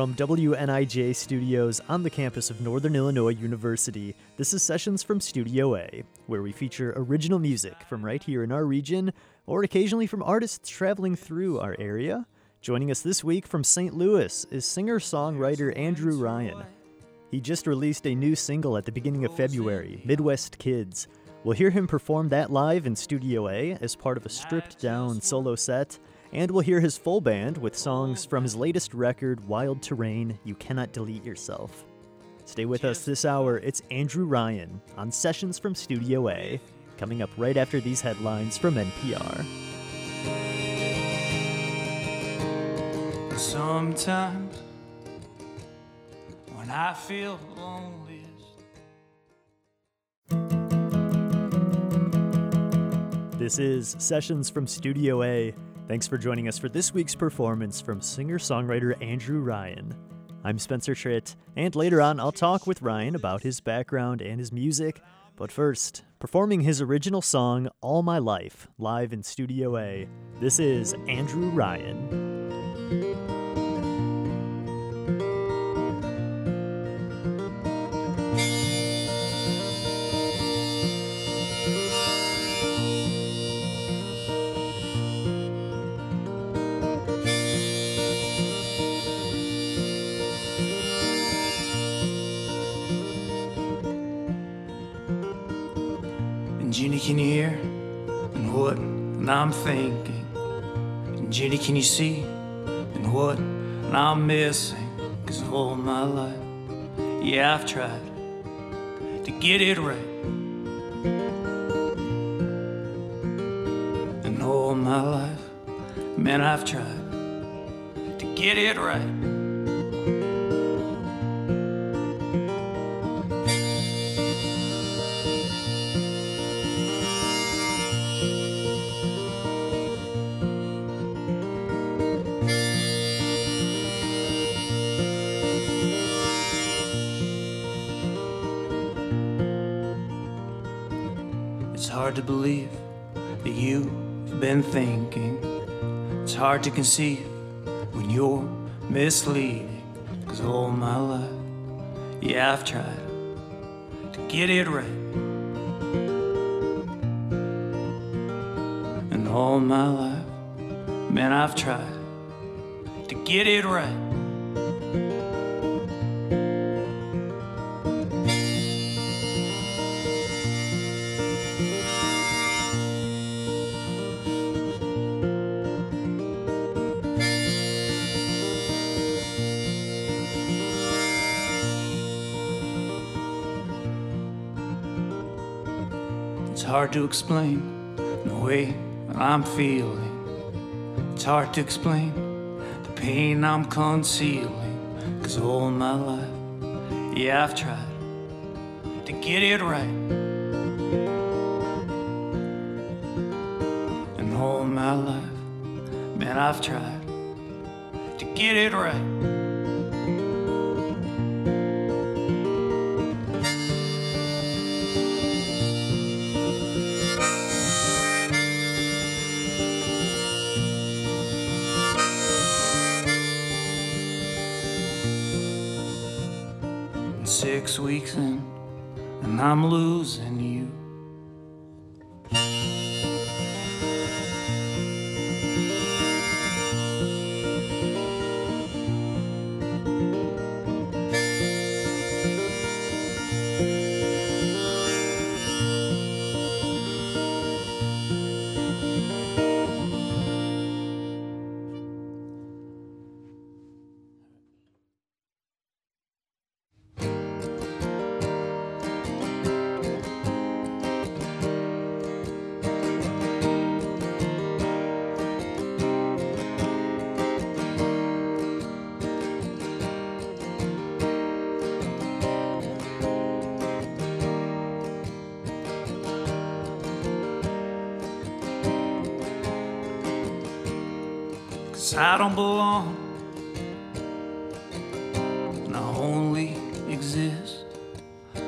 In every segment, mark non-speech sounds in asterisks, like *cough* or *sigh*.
From WNIJ Studios on the campus of Northern Illinois University, this is Sessions from Studio A, where we feature original music from right here in our region, or occasionally from artists traveling through our area. Joining us this week from St. Louis is singer songwriter Andrew Ryan. He just released a new single at the beginning of February, Midwest Kids. We'll hear him perform that live in Studio A as part of a stripped down solo set. And we'll hear his full band with songs from his latest record, Wild Terrain You Cannot Delete Yourself. Stay with us this hour. It's Andrew Ryan on Sessions from Studio A, coming up right after these headlines from NPR. Sometimes when I feel loneliest. This is Sessions from Studio A. Thanks for joining us for this week's performance from singer songwriter Andrew Ryan. I'm Spencer Tritt, and later on I'll talk with Ryan about his background and his music. But first, performing his original song All My Life live in Studio A, this is Andrew Ryan. Can you hear? And what and I'm thinking? And Jenny, can you see? And what and I'm missing? Cause all my life, yeah, I've tried to get it right. And all my life, man, I've tried to get it right. Hard to conceive when you're misleading. Cause all my life, yeah, I've tried to get it right. And all my life, man, I've tried to get it right. Hard to explain the way I'm feeling. It's hard to explain the pain I'm concealing. Cause all my life, yeah, I've tried to get it right. And all my life, man, I've tried to get it right. I'm losing I don't belong. And I only exist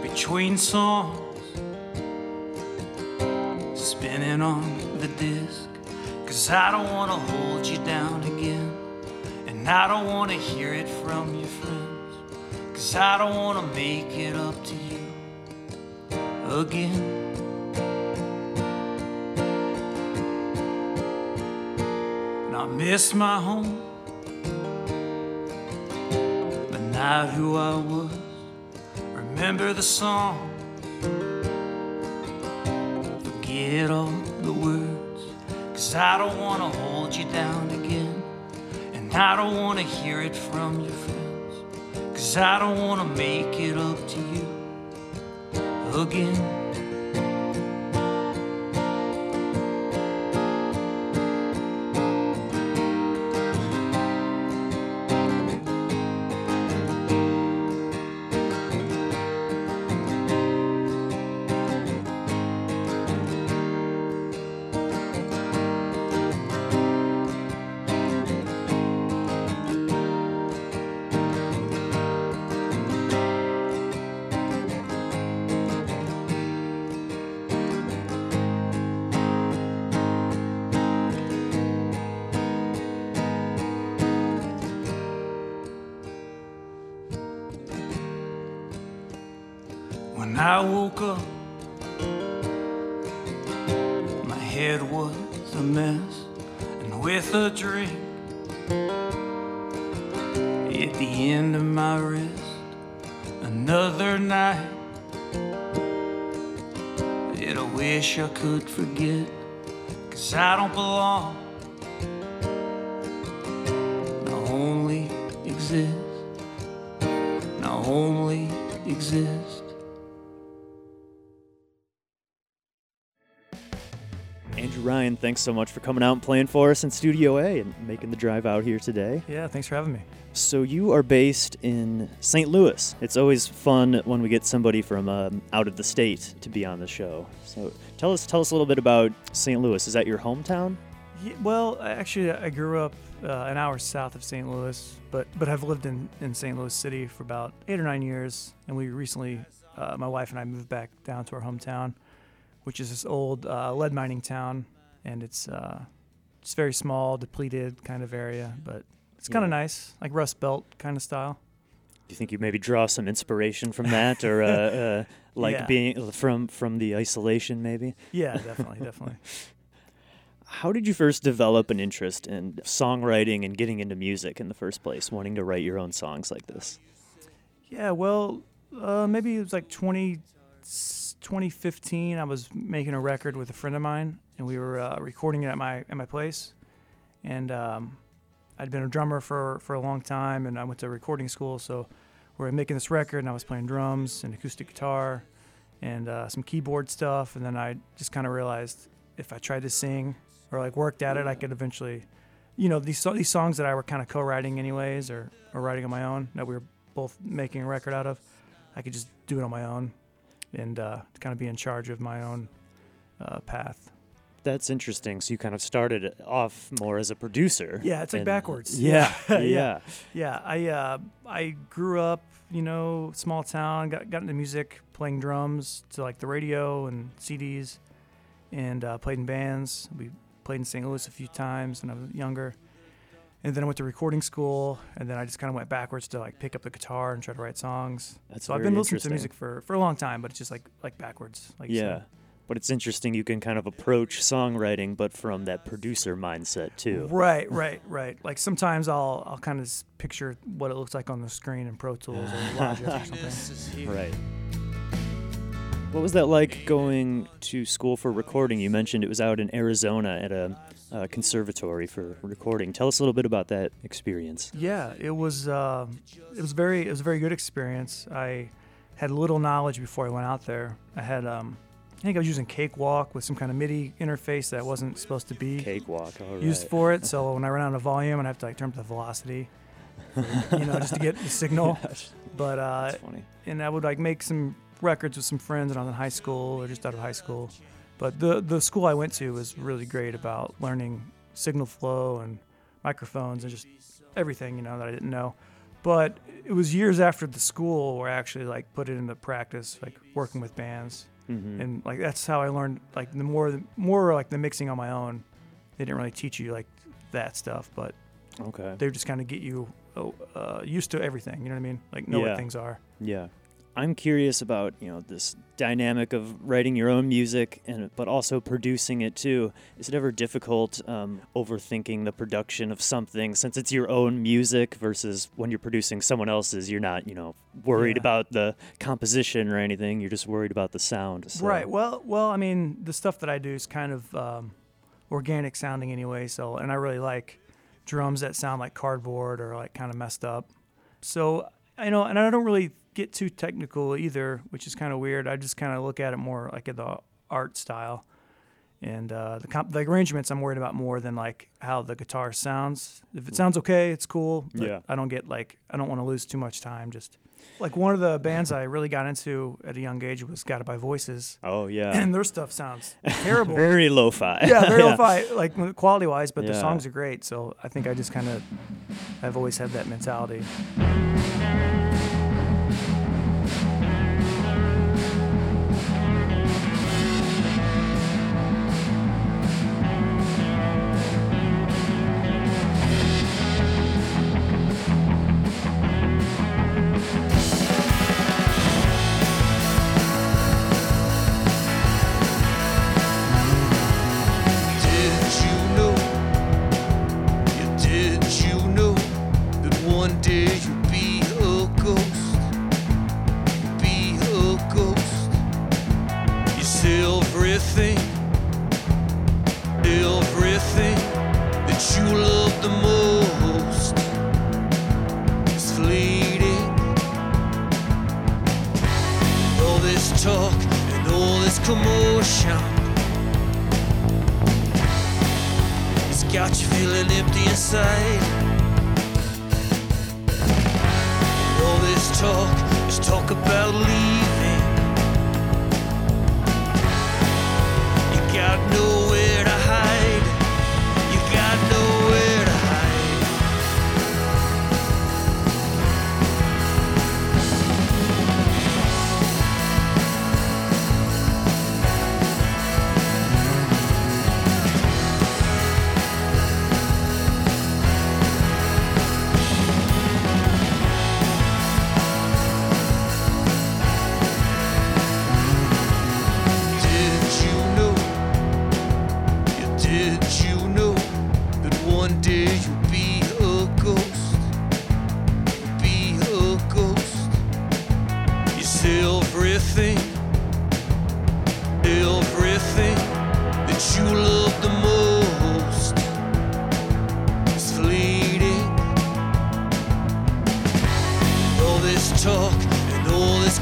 between songs, spinning on the disc. Cause I don't wanna hold you down again. And I don't want to hear it from your friends, cause I don't want to make it up to you again. Miss my home, but not who I was. Remember the song, forget all the words, cause I don't want to hold you down again. And I don't want to hear it from your friends, cause I don't want to make it up to you again. Head was a mess, and with a drink at the end of my wrist, another night that I wish I could forget, cause I don't belong, I only exist, I only exist. Ryan, thanks so much for coming out and playing for us in Studio A and making the drive out here today. Yeah, thanks for having me. So you are based in St. Louis. It's always fun when we get somebody from um, out of the state to be on the show. So tell us, tell us a little bit about St. Louis. Is that your hometown? Yeah, well, actually, I grew up uh, an hour south of St. Louis, but but I've lived in, in St. Louis City for about eight or nine years, and we recently, uh, my wife and I moved back down to our hometown, which is this old uh, lead mining town, and it's uh, it's very small, depleted kind of area, but it's kind Yeah. of nice, like Rust Belt kind of style. Do you think you maybe draw some inspiration from that, or uh, *laughs* uh, like Yeah. being from from the isolation, maybe? Yeah, definitely, definitely. *laughs* How did you first develop an interest in songwriting and getting into music in the first place, wanting to write your own songs like this? Yeah, well, uh, maybe it was like 20, 2015. I was making a record with a friend of mine, and we were uh, recording it at my at my place. And um, I'd been a drummer for for a long time, and I went to recording school, so we were making this record, and I was playing drums and acoustic guitar, and uh, some keyboard stuff. And then I just kind of realized if I tried to sing or like worked at it, I could eventually, you know, these these songs that I were kind of co-writing anyways, or or writing on my own that we were both making a record out of, I could just do it on my own, and uh, kind of be in charge of my own uh, path. That's interesting. So you kind of started off more as a producer. Yeah, it's like and- backwards. *laughs* Yeah, Yeah, *laughs* yeah. yeah. Yeah, I uh, I grew up, you know, small town. Got got into music, playing drums to like the radio and CDs, and uh, played in bands. We played in St. Louis a few times when I was younger, and then I went to recording school, and then I just kind of went backwards to like pick up the guitar and try to write songs. That's so I've been listening to music for for a long time, but it's just like like backwards. Like Yeah. said. But it's interesting you can kind of approach songwriting, but from that producer mindset too. Right, right, right. Like sometimes I'll I'll kind of picture what it looks like on the screen in Pro Tools or *laughs* Logic or something. Right. What was that like going to school for recording? You mentioned it was out in Arizona at a, uh conservatory for recording. Tell us a little bit about that experience. Yeah, it was uh, it was very it was a very good experience. I had little knowledge before I went out there. I had um, I think I was using Cakewalk with some kind of MIDI interface that wasn't supposed to be Cakewalk, all right. used for it. *laughs* So when I ran out of volume, I'd have to like turn up the velocity, you know, just to get the *laughs* signal. But uh, and I would like make some records with some friends when I was in high school or just out of high school. But the the school I went to was really great about learning signal flow and microphones and just everything you know that I didn't know. But it was years after the school where I actually like put it into practice, like working with bands, Mhm. and like that's how I learned like the more the more like the mixing on my own. They didn't really teach you like that stuff, but Okay. They just kind of get you oh, uh, used to everything. You know what I mean? Like know Yeah. what things are. Yeah. I'm curious about, you know, this dynamic of writing your own music and but also producing it too. Is it ever difficult um, overthinking the production of something since it's your own music versus when you're producing someone else's, you're not, you know, worried Yeah. about the composition or anything. You're just worried about the sound. So. Right. Well, well, I mean, the stuff that I do is kind of um, organic sounding anyway. So, and I really like drums that sound like cardboard or like kind of messed up. So, I know, and I don't really get too technical either, which is kind of weird. I just kind of look at it more like at the art style. And uh, the comp- the arrangements I'm worried about more than like how the guitar sounds. If it sounds okay, it's cool. Yeah. I don't get like I don't want to lose too much time. Just like one of the bands I really got into at a young age was Guided by Voices Oh yeah. and their stuff sounds terrible. *laughs* Very lo-fi. *laughs* yeah, very *laughs* lo-fi, like quality wise, but the Yeah. songs are great. So I think I just kind of, I've always had that mentality.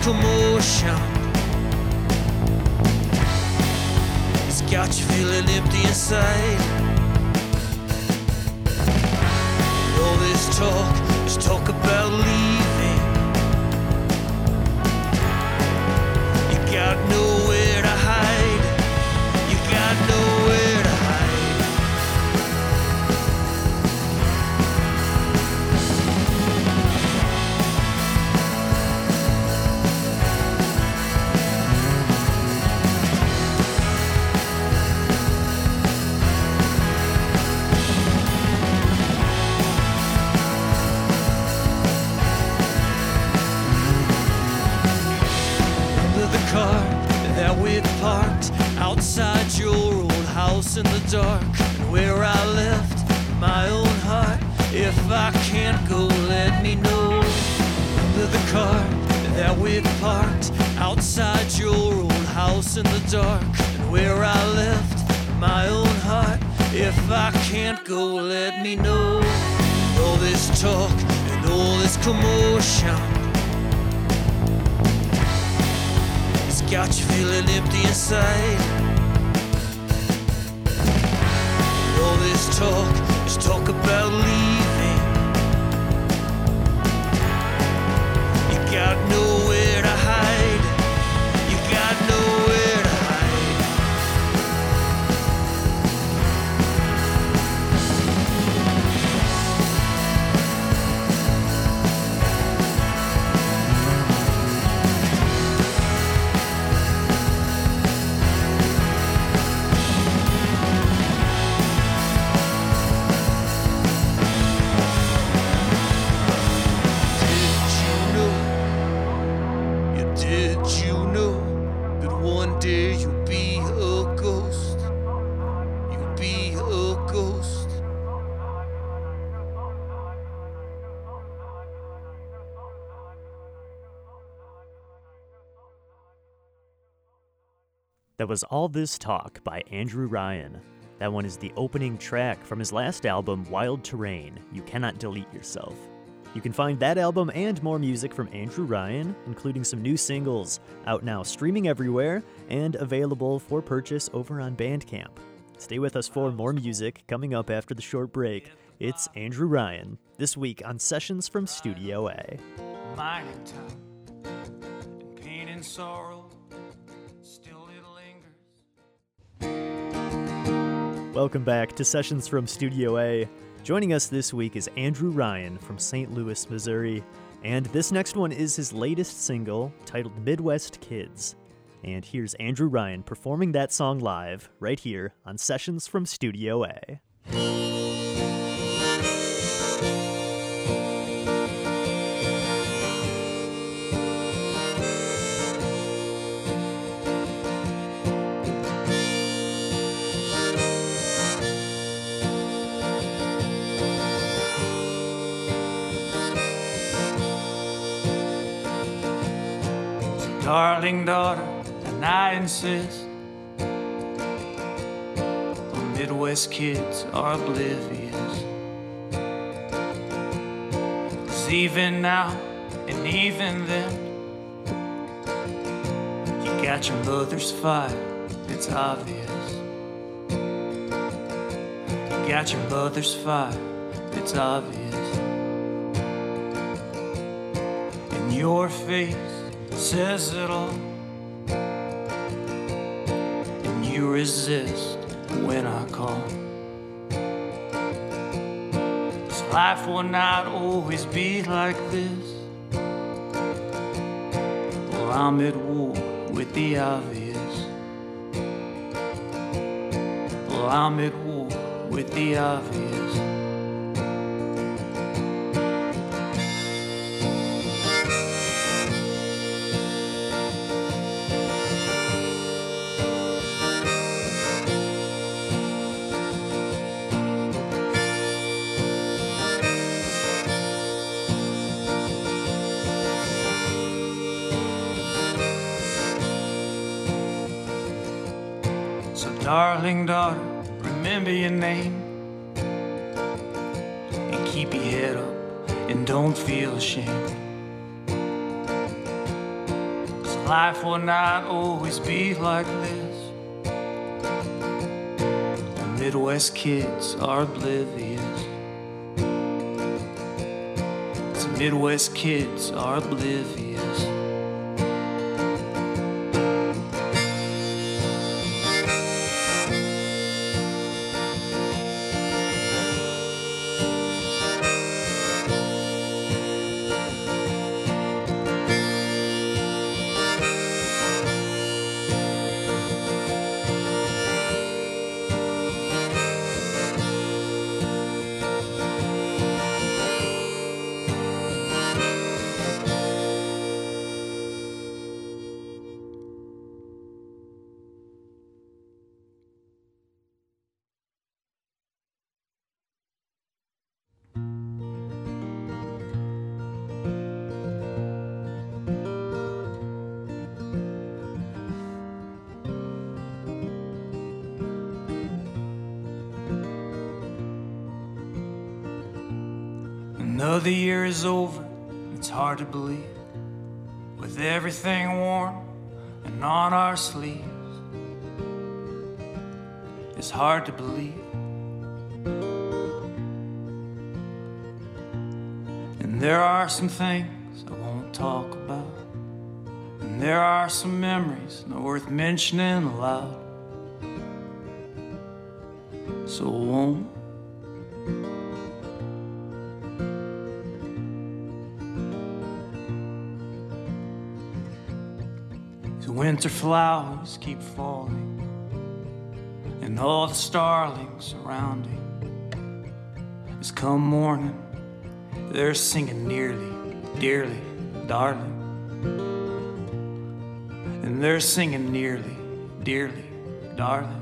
Commotion. It's got you feeling empty inside. And all this talk is talk about leaving. You got nowhere in the dark, and where I left my own heart. If I can't go, let me know. Remember the car that we parked outside your old house in the dark, and where I left my own heart. If I can't go, let me know. All this talk and all this commotion. It's got you feeling empty inside. This talk is talk about leaving. Was All This Talk by Andrew Ryan. That one is the opening track from his last album, Wild Terrain You Cannot Delete Yourself. You can find that album and more music from Andrew Ryan, including some new singles, out now streaming everywhere and available for purchase over on Bandcamp. Stay with us for more music coming up after the short break. It's Andrew Ryan, this week on Sessions from Studio A. Welcome back to Sessions from Studio A. Joining us this week is Andrew Ryan from St. Louis, Missouri. And this next one is his latest single titled Midwest Kids. And here's Andrew Ryan performing that song live right here on Sessions from Studio A. Darling daughter, and I insist. the Midwest kids are oblivious. Cause even now, and even then, you got your mother's fire, it's obvious. You got your mother's fire, it's obvious. And your face says it all. And you resist when I call. Cause life will not always be like this. Well, I'm at war with the obvious. Well, I'm at war with the obvious. Darling daughter, remember your name and keep your head up and don't feel ashamed. Cause life will not always be like this. The Midwest kids are oblivious. Cause Midwest kids are oblivious. To believe. With everything warm and on our sleeves, it's hard to believe. And there are some things I won't talk about. And there are some memories not worth mentioning aloud. So won't. Winter flowers keep falling, and all the starlings surrounding. As come morning, they're singing nearly, dearly, darling. And they're singing nearly, dearly, darling.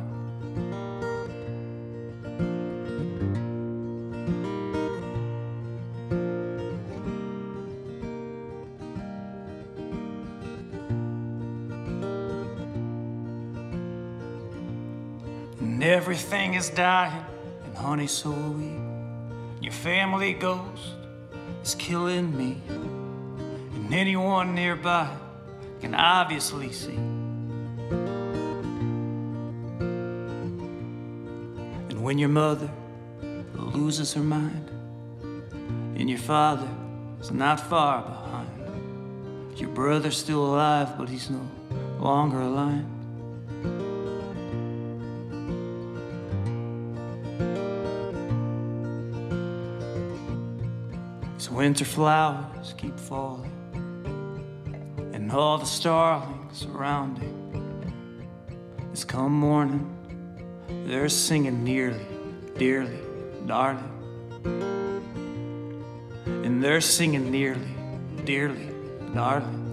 Everything is dying, and honey, so are we. Your family ghost is killing me, and anyone nearby can obviously see. And when your mother loses her mind, and your father is not far behind, your brother's still alive, but he's no longer alive. As winter flowers keep falling, and all the starlings surrounding. As come morning, they're singing nearly, dearly, darling. And they're singing nearly, dearly, darling.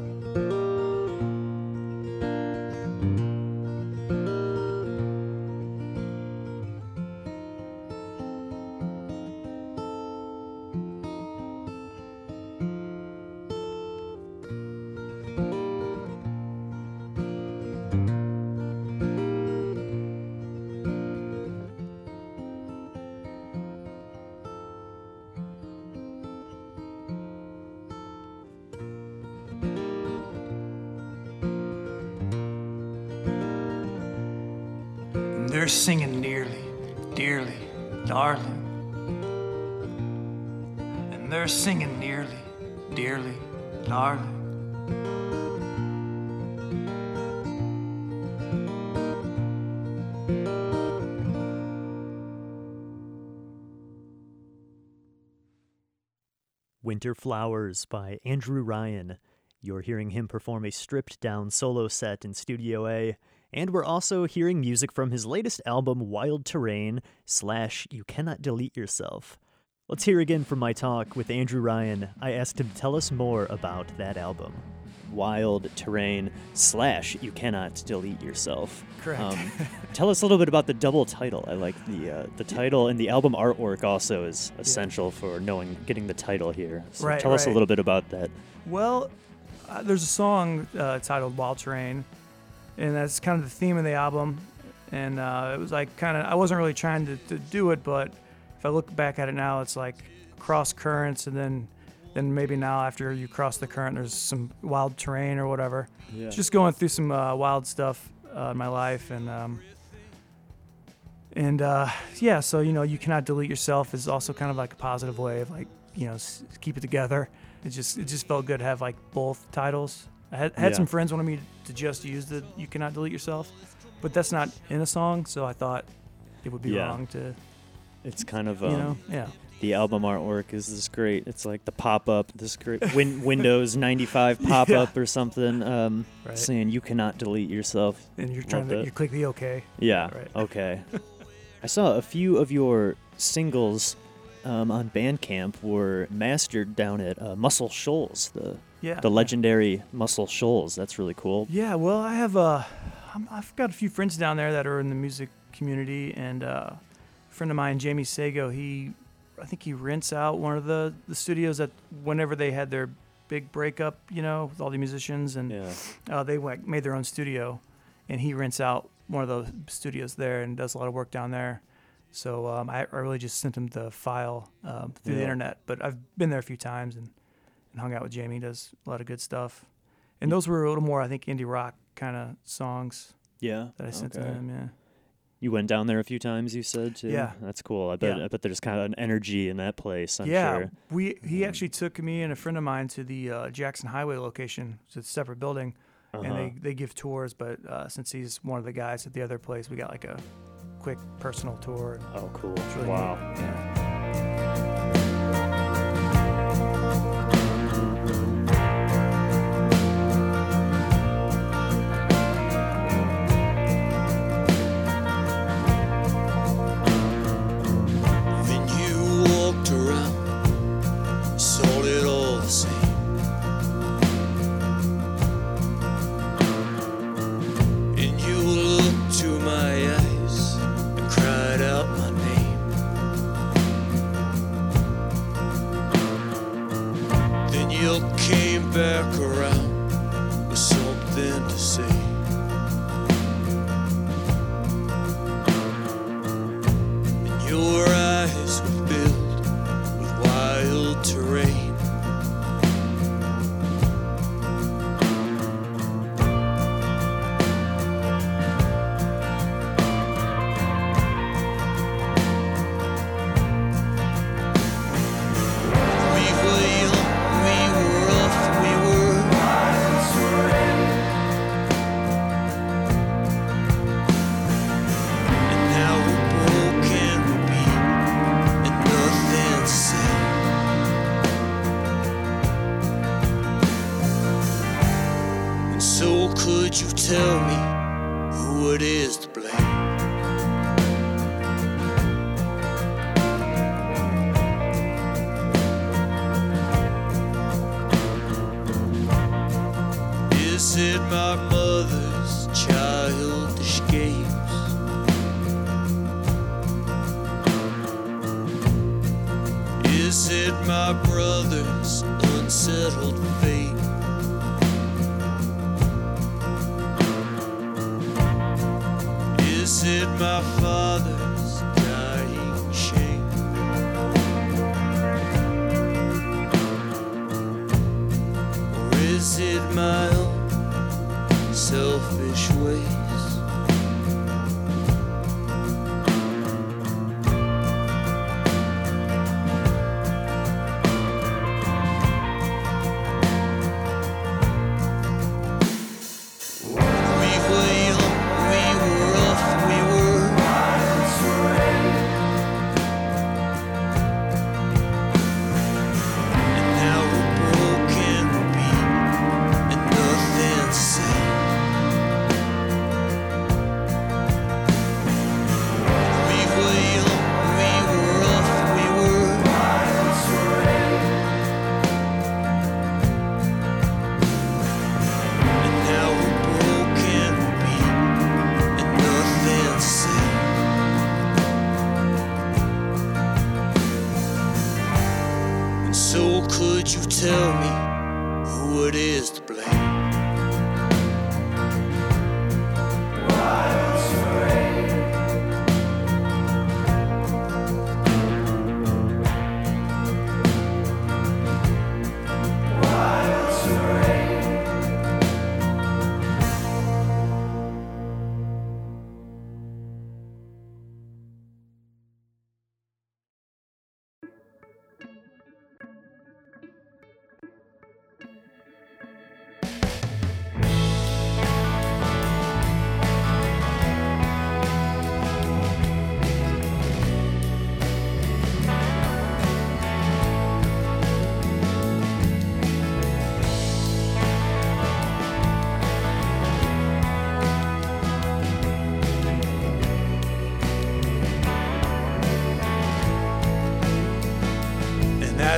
Winter Flowers by Andrew Ryan. You're hearing him perform a stripped down solo set in Studio A, and we're also hearing music from his latest album, Wild Terrain slash You Cannot Delete Yourself. Let's hear again from my talk with Andrew Ryan. I asked him to tell us more about that album. Wild terrain slash you cannot delete yourself. Correct. Um, *laughs* tell us a little bit about the double title. I like the uh, the title and the album artwork also is essential for knowing getting the title here. So Right, tell us a little bit about that. Well, uh, there's a song uh, titled Wild Terrain, and that's kind of the theme of the album. And uh, it was like kind of, I wasn't really trying to, to do it, but if I look back at it now, it's like cross currents, and then then maybe now after you cross the current, there's some wild terrain or whatever. Yeah. Just going through some uh, wild stuff uh, in my life, and um, and uh, yeah, so you know, you cannot delete yourself is also kind of like a positive way of like you know s- keep it together. It just it just felt good to have like both titles. I had, had Yeah. some friends wanted me to just use the "You cannot delete yourself," but that's not in a song, so I thought it would be Yeah. wrong to It's kind of you um, know yeah the album artwork is this great. It's like the pop up, this great win- *laughs* Windows 95 pop up or something um, Right. saying you cannot delete yourself. and you're trying to you click the OK. Yeah. Right. Okay. *laughs* I saw a few of your singles um, on Bandcamp were mastered down at uh, Muscle Shoals, the Yeah. the legendary Muscle Shoals. That's really cool. Yeah, well, I have uh, I'm- I've got a few friends down there that are in the music community, and uh, a friend of mine, Jamie Sago, he, I think he rents out one of the the studios that whenever they had their big breakup, you know, with all the musicians, and Yeah. uh, they like made their own studio, and he rents out one of those studios there and does a lot of work down there. So um, I, I really just sent him the file um, through the internet, but I've been there a few times and, and hung out with Jamie. He does a lot of good stuff, and Mm. those were a little more, I think, indie rock kind of songs Yeah. that I sent okay. to him. Yeah, You went down there a few times. You said too. Yeah. That's cool. I bet. Yeah. I bet there's kind of an energy in that place. I'm yeah. sure. We he actually took me and a friend of mine to the uh, Jackson Highway location. It's a separate building, and Uh-huh. they, they give tours. But uh, since he's one of the guys at the other place, we got like a quick personal tour. Oh, cool. Really wow. neat. Yeah. Tell me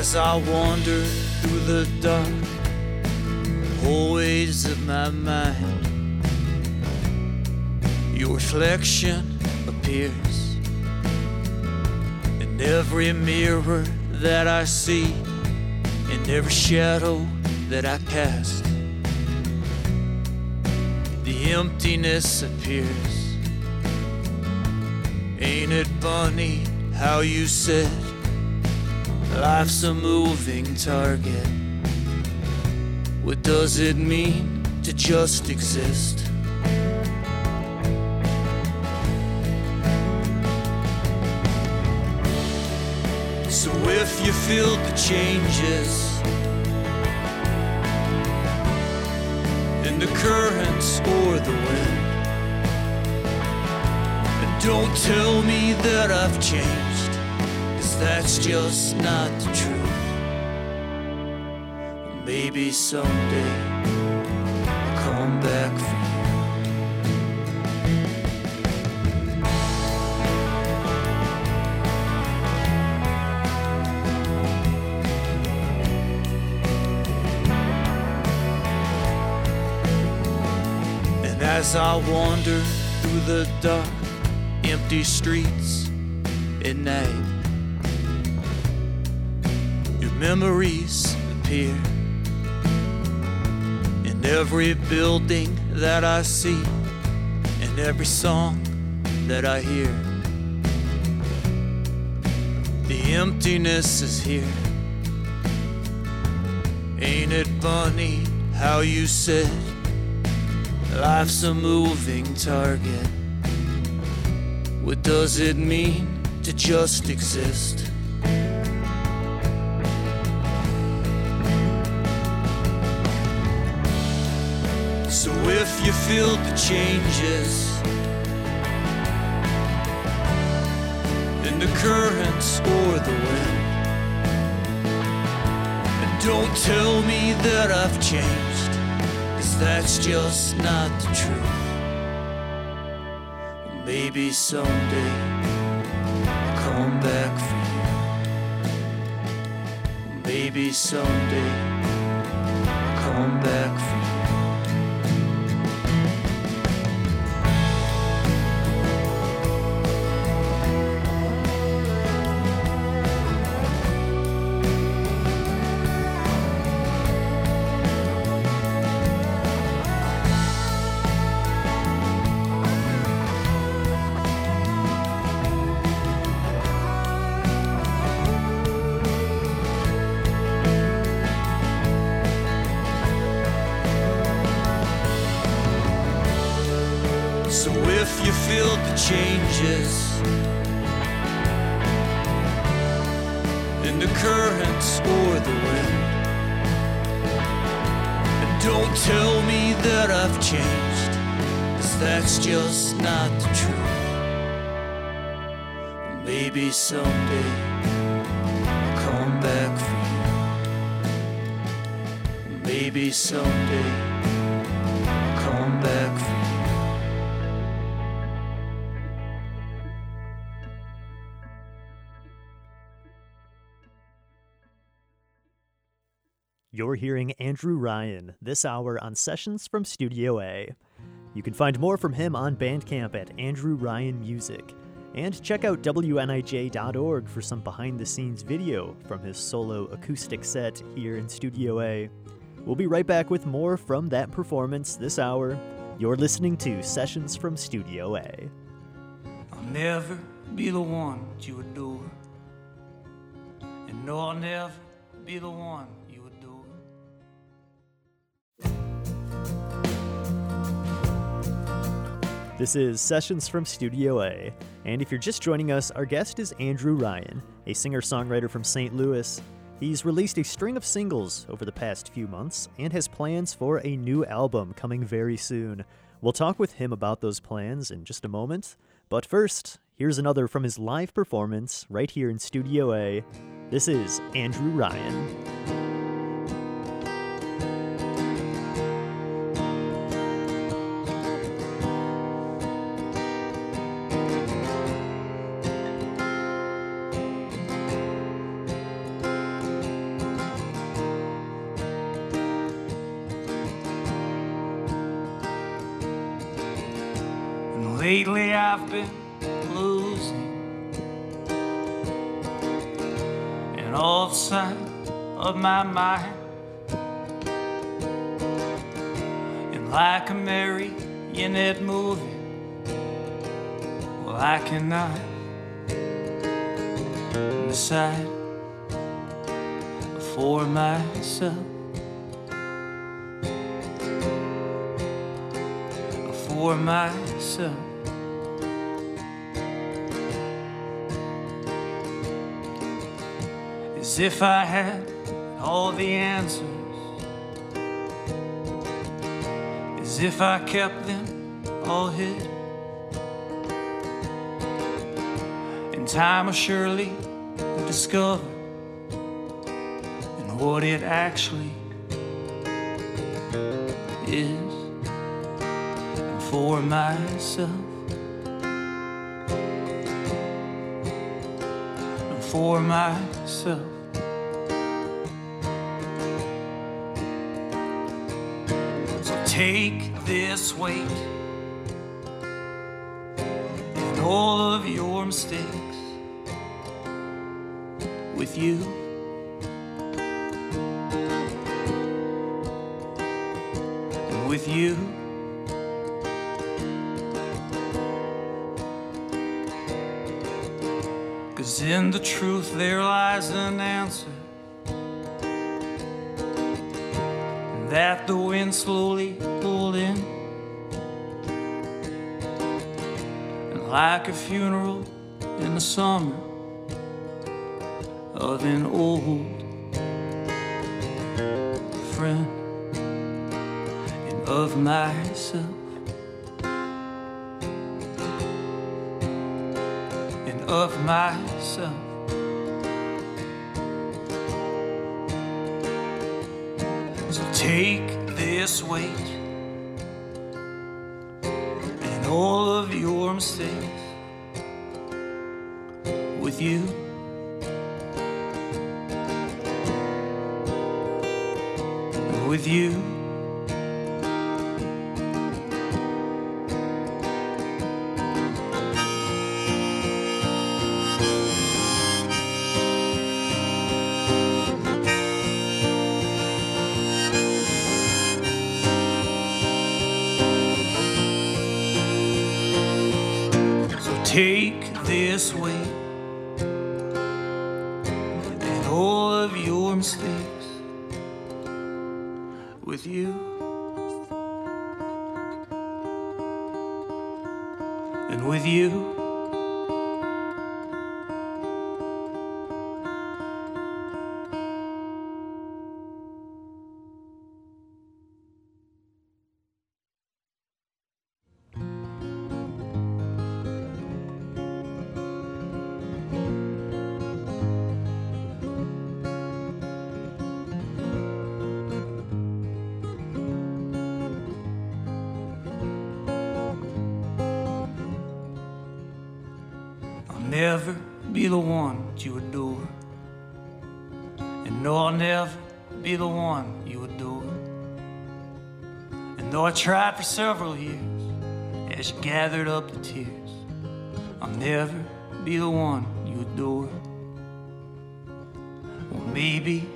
as I wander through the dark hallways of my mind, your reflection appears in every mirror that I see, in every shadow that I cast. The emptiness appears. Ain't it funny how you said? Life's a moving target. What does it mean to just exist? So if you feel the changes in the currents or the wind, and don't tell me that I've changed. That's just not the truth. Maybe someday I'll come back for you. And as I wander through the dark, empty streets at night, memories appear in every building that I see, in every song that I hear. The emptiness is here. Ain't it funny how you said life's a moving target? What does it mean to just exist? So if you feel the changes in the currents or the wind, and don't tell me that I've changed, cause that's just not the truth. Maybe someday I'll come back for you. Maybe someday You're hearing Andrew Ryan this hour on Sessions from Studio A. You can find more from him on Bandcamp at Andrew Ryan Music. And check out WNIJ.org for some behind the scenes video from his solo acoustic set here in Studio A. We'll be right back with more from that performance this hour. You're listening to Sessions from Studio A. I'll never be the one you adore. And no, I'll never be the one This is Sessions from Studio A, and if you're just joining us, our guest is Andrew Ryan, a singer songwriter from St. Louis. He's released a string of singles over the past few months and has plans for a new album coming very soon. We'll talk with him about those plans in just a moment, but first, here's another from his live performance right here in Studio A. This is Andrew Ryan. Mind. And like a marionette movie, well, I cannot decide for myself. For myself. As if I had all the answers. As if I kept them all hid. In time will surely discover and what it actually is for myself. And for myself. Take this weight and all of your mistakes with you. And with you. Cause in the truth there lies an answer like a funeral in the summer of an old friend and of myself. and of myself. So take this weight all of your mistakes with you. With you. Never be the one you adore. And no, I'll never be the one you adore. And though I tried for several years as you gathered up the tears, I'll never be the one you adore. Well, maybe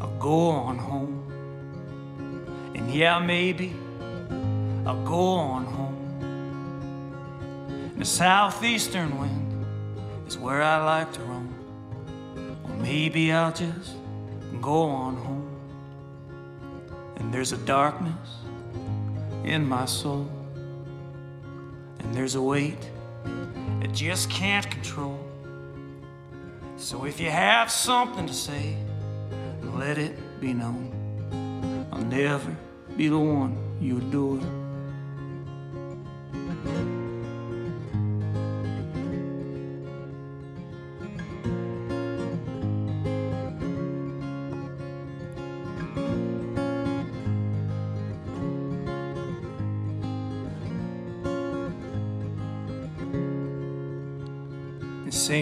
I'll go on home. And yeah, maybe I'll go on home. The southeastern wind where I like to roam. Or maybe I'll just go on home. And there's a darkness in my soul. And there's a weight I just can't control. So if you have something to say, let it be known. I'll never be the one you adore.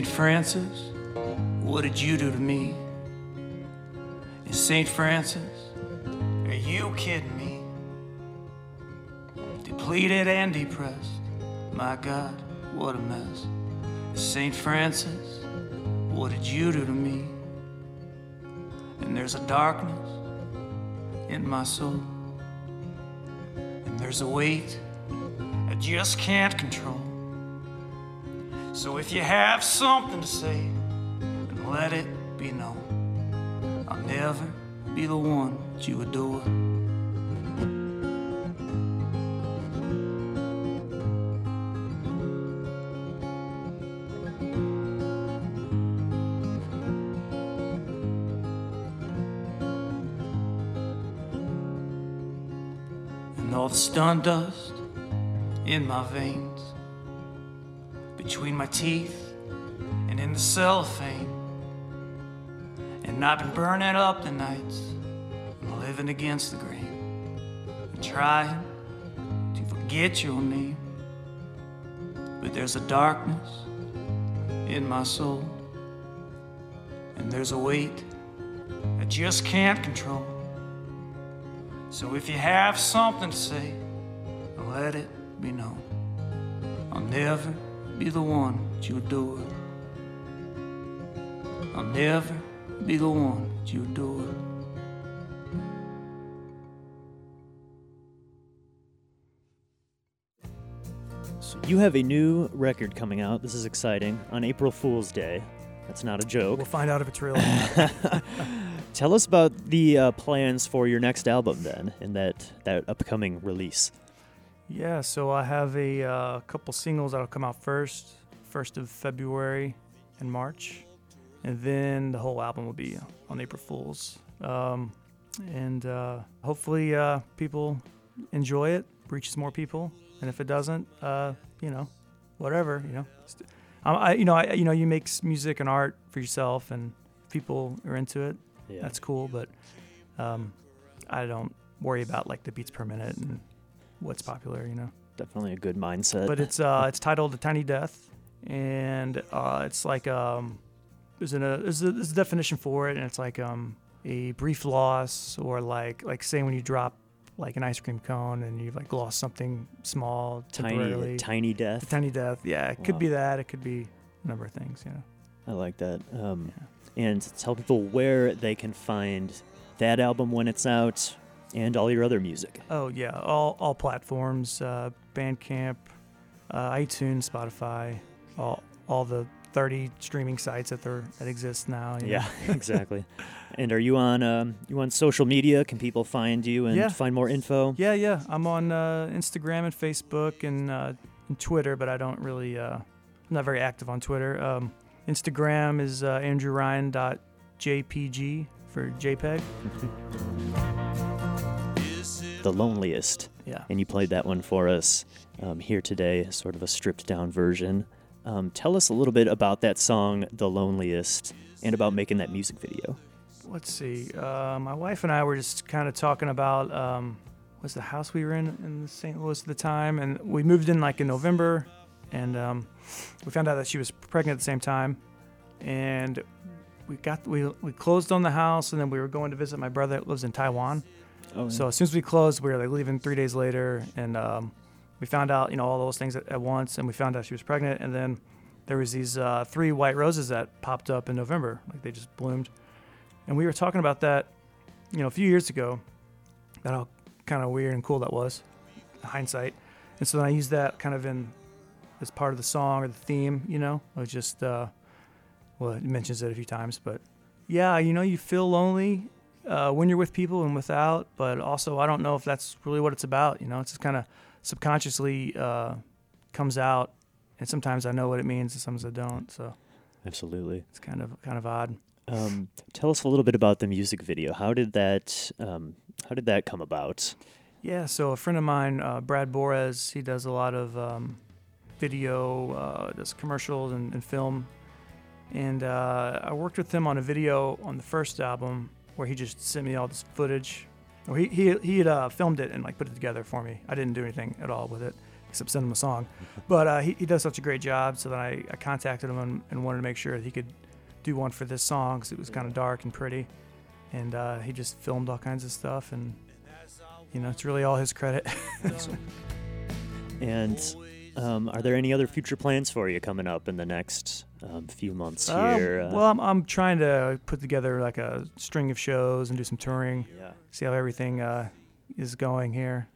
St. Francis, what did you do to me? And St. Francis, are you kidding me? Depleted and depressed, my God, what a mess. St. Francis, what did you do to me? And there's a darkness in my soul, and there's a weight I just can't control. So if you have something to say, then let it be known. I'll never be the one that you adore. And all the stun dust in my veins between my teeth and in the cellophane. And I've been burning up the nights living against the grain, trying to forget your name. But there's a darkness in my soul, and there's a weight I just can't control. So if you have something to say, let it be known. I'll never be the one that you adore. I'll never be the one that you adore. So you have a new record coming out. This is exciting on April Fool's Day. That's not a joke. We'll find out if it's real. *laughs* Tell us about the uh, plans for your next album then, and that that upcoming release. Yeah, so I have a uh, couple singles that'll come out first, first of February and March, and then the whole album will be on April Fools. Um, and uh, hopefully, uh, people enjoy it, reaches more people, and if it doesn't, uh, you know, whatever, you know. I, I, you know, I, you know, you make music and art for yourself, and people are into it, Yeah. that's cool. But um, I don't worry about like the beats per minute and what's popular, you know. definitely a good mindset. but it's uh it's titled "The Tiny Death," and uh, it's like um there's an, a there's a, there's a definition for it, and it's like um a brief loss or like like say when you drop like an ice cream cone and you've like lost something small tiny, temporarily. tiny A death. tiny death. Yeah, it could be that. It could be a number of things. You know. I like that. Um, And tell people where they can find that album when it's out and all your other music. Oh yeah, all all platforms, uh, Bandcamp, uh, iTunes, Spotify, all all the 30 streaming sites that there that exist now. Yeah, *laughs* exactly. and are you on um, you on social media? Can people find you and Yeah. find more info? Yeah, yeah. I'm on uh, Instagram and Facebook and, uh, and Twitter, but I don't really. Uh, I'm not very active on Twitter. Um, Instagram is uh, andrewryan.jpg for JPEG. *laughs* The loneliest. Yeah. and you played that one for us um, here today, sort of a stripped down version. Um, tell us a little bit about that song, The Loneliest, and about making that music video. Let's see. Uh, my wife and I were just kind of talking about um, was the house we were in in St. Louis at the time, and we moved in like in November, and um, we found out that she was pregnant at the same time, and we got we we closed on the house, and then we were going to visit my brother that lives in Taiwan. Oh, So as soon as we closed, we were like leaving three days later, and um, we found out, you know, all those things at, at once, and we found out she was pregnant, and then there was these uh, three white roses that popped up in November, like they just bloomed, and we were talking about that, you know, a few years ago, that how kind of weird and cool that was, hindsight, and so then I used that kind of in as part of the song or the theme, you know, it just, uh, well, it mentions it a few times, but yeah, you know, you feel lonely uh, when you're with people and without, but also I don't know if that's really what it's about. You know, it's just kind of subconsciously uh, comes out, and sometimes I know what it means, and sometimes I don't. So absolutely. it's kind of kind of odd. Um, tell us a little bit about the music video. How did that um, How did that come about? Yeah. So a friend of mine, uh, Brad Borez, he does a lot of um, video, uh, does commercials and, and film, and uh, I worked with him on a video on the first album where he just sent me all this footage. Or he he he had uh, filmed it and like put it together for me. I didn't do anything at all with it except send him a song, *laughs* but uh, he he does such a great job. So then I, I contacted him and, and wanted to make sure that he could do one for this song because it was kind of dark and pretty, and uh, he just filmed all kinds of stuff and you know it's really all his credit. *laughs* And um, are there any other future plans for you coming up in the next um, few months Uh, here? Uh, well, I'm, I'm trying to put together like a string of shows and do some touring, yeah, see how everything uh, is going here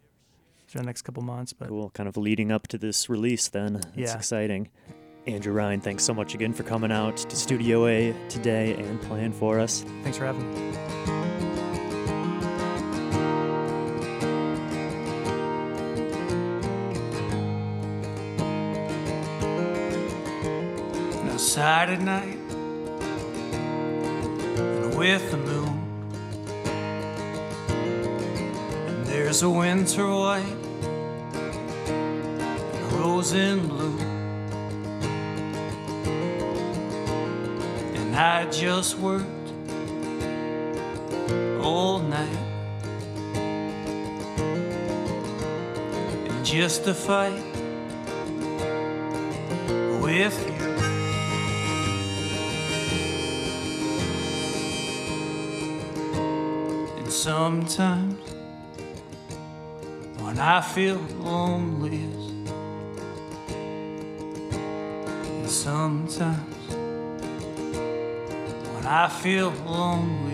for the next couple months. But cool. Kind of leading up to this release, then. That's Yeah. exciting. Andrew Ryan, thanks so much again for coming out to Studio A today and playing for us. thanks for having me. Outside at night and with the moon. And there's a winter white and a rose in blue. And I just worked all night and just to fight with you sometimes when I feel loneliest, and sometimes when I feel loneliest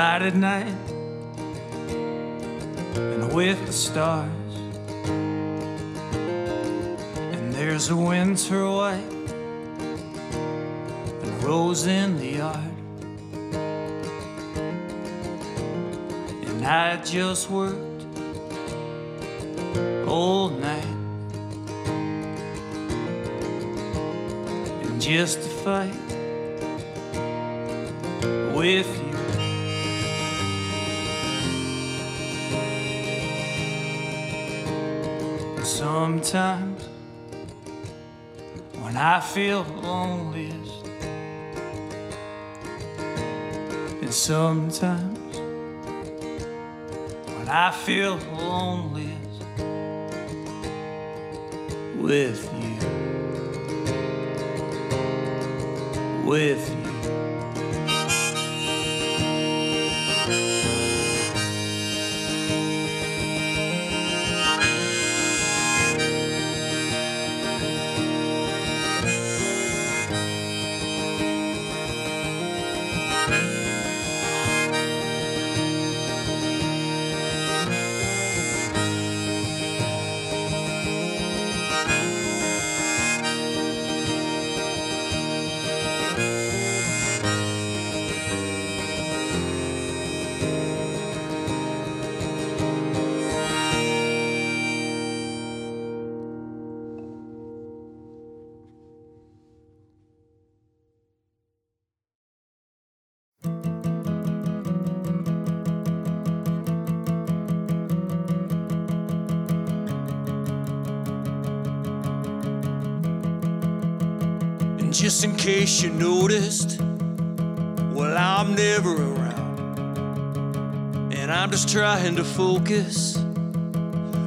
at night and with the stars. And there's a winter white and rose in the yard. And I just worked all night. And just to fight Sometimes when I feel loneliest, and sometimes when I feel loneliest with case you noticed, well, I'm never around. And I'm just trying to focus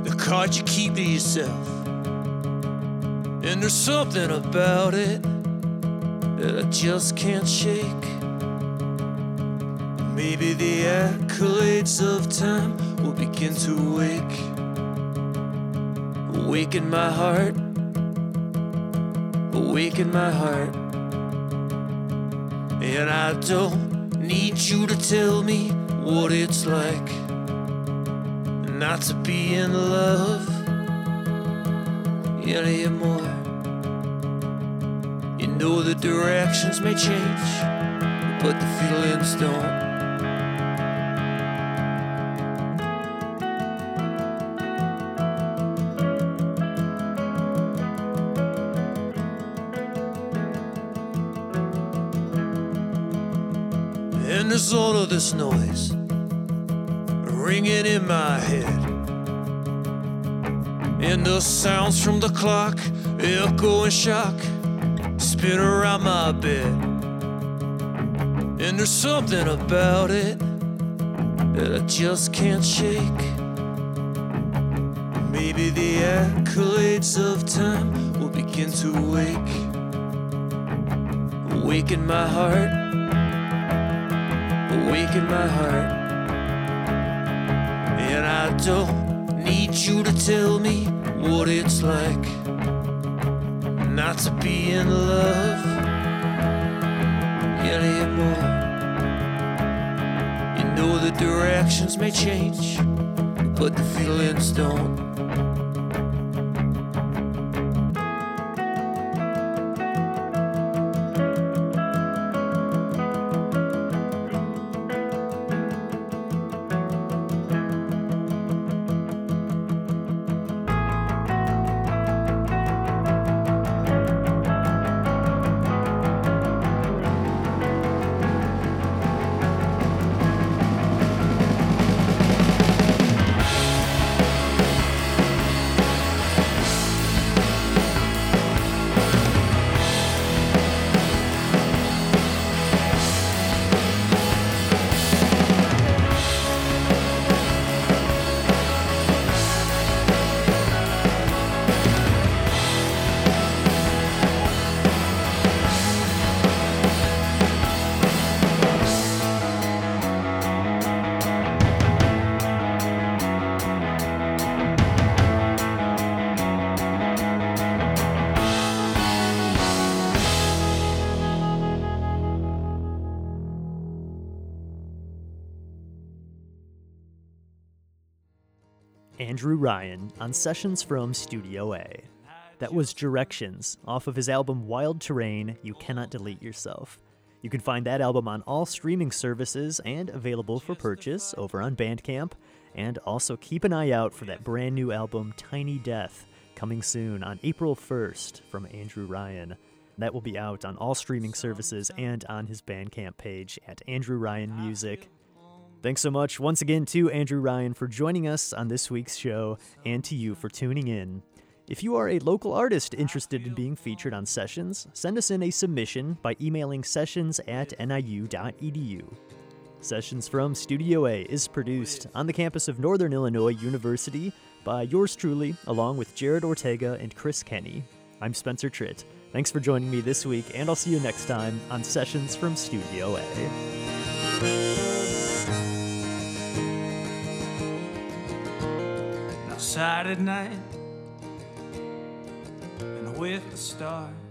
the cards you keep to yourself. And there's something about it that I just can't shake. Maybe the accolades of time will begin to wake. Awaken my heart awaken my heart. And I don't need you to tell me what it's like not to be in love anymore. You know the directions may change, but the feelings don't. And there's all of this noise ringing in my head. And the sounds from the clock echo and shock spin around my bed. And there's something about it that I just can't shake. Maybe the accolades of time will begin to wake. Awaken my heart awaken my heart. And I don't need you to tell me what it's like not to be in love anymore. You know the directions may change, but the feelings don't. Andrew Ryan on Sessions from Studio A. That was Directions off of his album Wild Terrain You Cannot Delete Yourself. You can find that album on all streaming services and available for purchase over on Bandcamp. And also keep an eye out for that brand new album Tiny Death coming soon on April 1st from Andrew Ryan. That will be out on all streaming services and on his Bandcamp page at Andrew Ryan Music. Thanks so much once again to Andrew Ryan for joining us on this week's show and to you for tuning in. If you are a local artist interested in being featured on Sessions, send us in a submission by emailing sessions at niu.edu. Sessions from Studio A is produced on the campus of Northern Illinois University by yours truly, along with Jared Ortega and Chris Kenny. I'm Spencer Tritt. Thanks for joining me this week, and I'll see you next time on Sessions from Studio A. Outside at night and with the stars